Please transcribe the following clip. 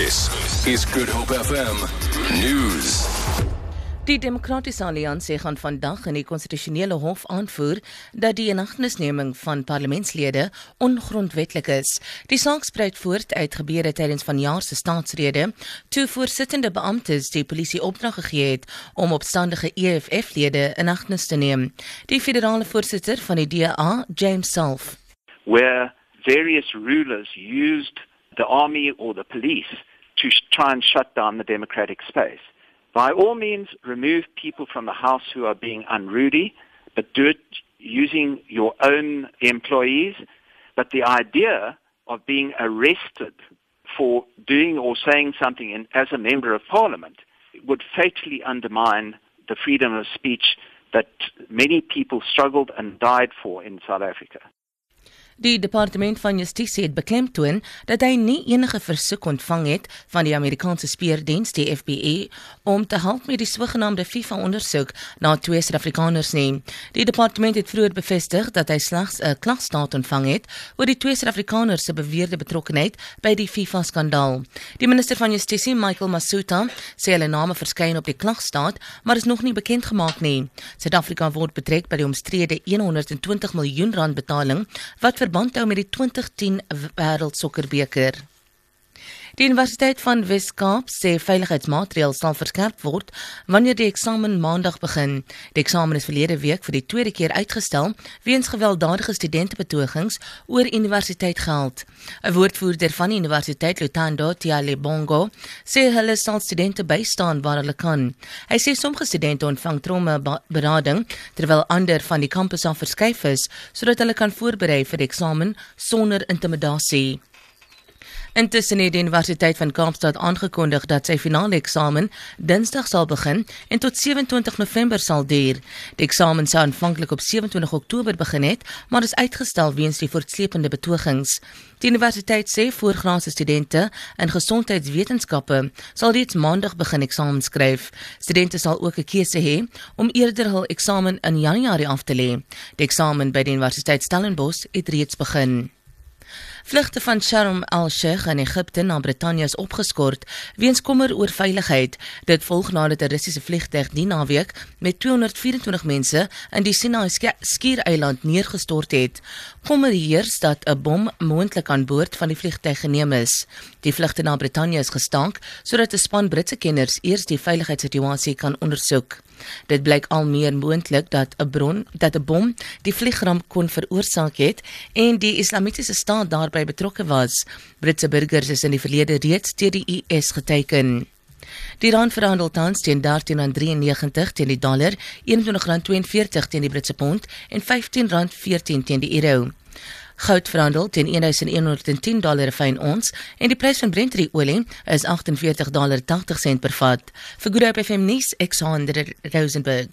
This is Good Hope FM News. Die Demokratiese Alliansie gaan vandag in die konstitusionele hof aanvoer dat die inagnesneming van parlementslede ongrondwettig is. Die saak spruit voort uit gebeure tydens vanjaar se staatsrede toe voorsittende beamptes die polisie opdrag gegee het om opstandige EFF-lede in agnes te neem. Die federale voorsitter van die DA, James Self, where various rulers used the army or the police to try and shut down the democratic space. By all means, remove people from the House who are being unruly, but do it using your own employees. But the idea of being arrested for doing or saying something in, as a member of parliament would fatally undermine the freedom of speech that many people struggled and died for in South Africa. Die departement van justisie het beklemtoon dat hy nie enige versoek ontvang het van die Amerikaanse speurdiens die FBI om te help met die sogenaamde FIFA-ondersoek na twee Suid-Afrikaners nie. Die departement het vroeër bevestig dat hy slegs 'n klagstaat ontvang het oor die twee Suid-Afrikaners se beweerde betrokkeheid by die FIFA-skandaal. Die minister van justisie, Michael Masuta, sê hulle name verskyn op die klagstaat, maar is nog nie bekend gemaak nie. Suid-Afrika word betrek by die omstrede 120 miljoen rand betaling wat vir verband hou met die 2010 Wêreldsokkerbeker. Die Universiteit van Wes-Kaap sê veiligheidsmaatreëls sal verskerp word wanneer die eksamen maandag begin. Die eksamen is verlede week vir die tweede keer uitgestel weens gewelddadige studentebetogings oor universiteitsgeld. 'n Woordvoerder van die Universiteit, Lutando Tialebongo, sê hulle sal studente bystaan waar hulle kan. Hy sê sommige studente ontvang tromme berading terwyl ander van die kampus af verskuif is sodat hulle kan voorberei vir die eksamen sonder intimidasie. Intussen het die Universiteit van Kaapstad aangekondig dat sy finale eksamen Dinsdag sal begin en tot 27 November sal duur. Die eksamen sou aanvanklik op 27 Oktober begin het, maar is uitgestel weens die voortsleepende betogings. Die universiteit sê voorgraadse studente in gesondheidswetenskappe sal reeds maandag begin eksamen skryf. Studente sal ook 'n keuse hê om eerder hul eksamen in Januarie af te lê. Die eksamen by die Universiteit Stellenbosch het reeds begin. Vlugte van Sharm el-Sheikh in Egipte na Brittanje is opgeskort weens kommer oor veiligheid. Dit volg nadat 'n Russiese vliegtuig die naweek met 224 mense in die Sinai skiereiland neergestort het. Kommer heers dat 'n bom moontlik aan boord van die vliegtuig geneem is. Die vlugte na Brittanje is gestaak sodat 'n span Britse kenners eers die veiligheidssituasie kan ondersoek. Dit blyk al meer moontlik dat 'n bron dat 'n bom die vliegramp kon veroorsaak het en die Islamitiese staat daarbey betrokke was. Britse burgers is in die verlede reeds teen die IS geteken. Die rand verhandel tans teen 13.93 teen die dollar, R21.42 teen die Britse pond en R15.14 teen die euro. Goud verhandel teen 1110 dollar fyn ons en die prys van Brent olie is 48 dollar 80 sent per vat. Vir Groep FM nuus, Alexander Rosenberg.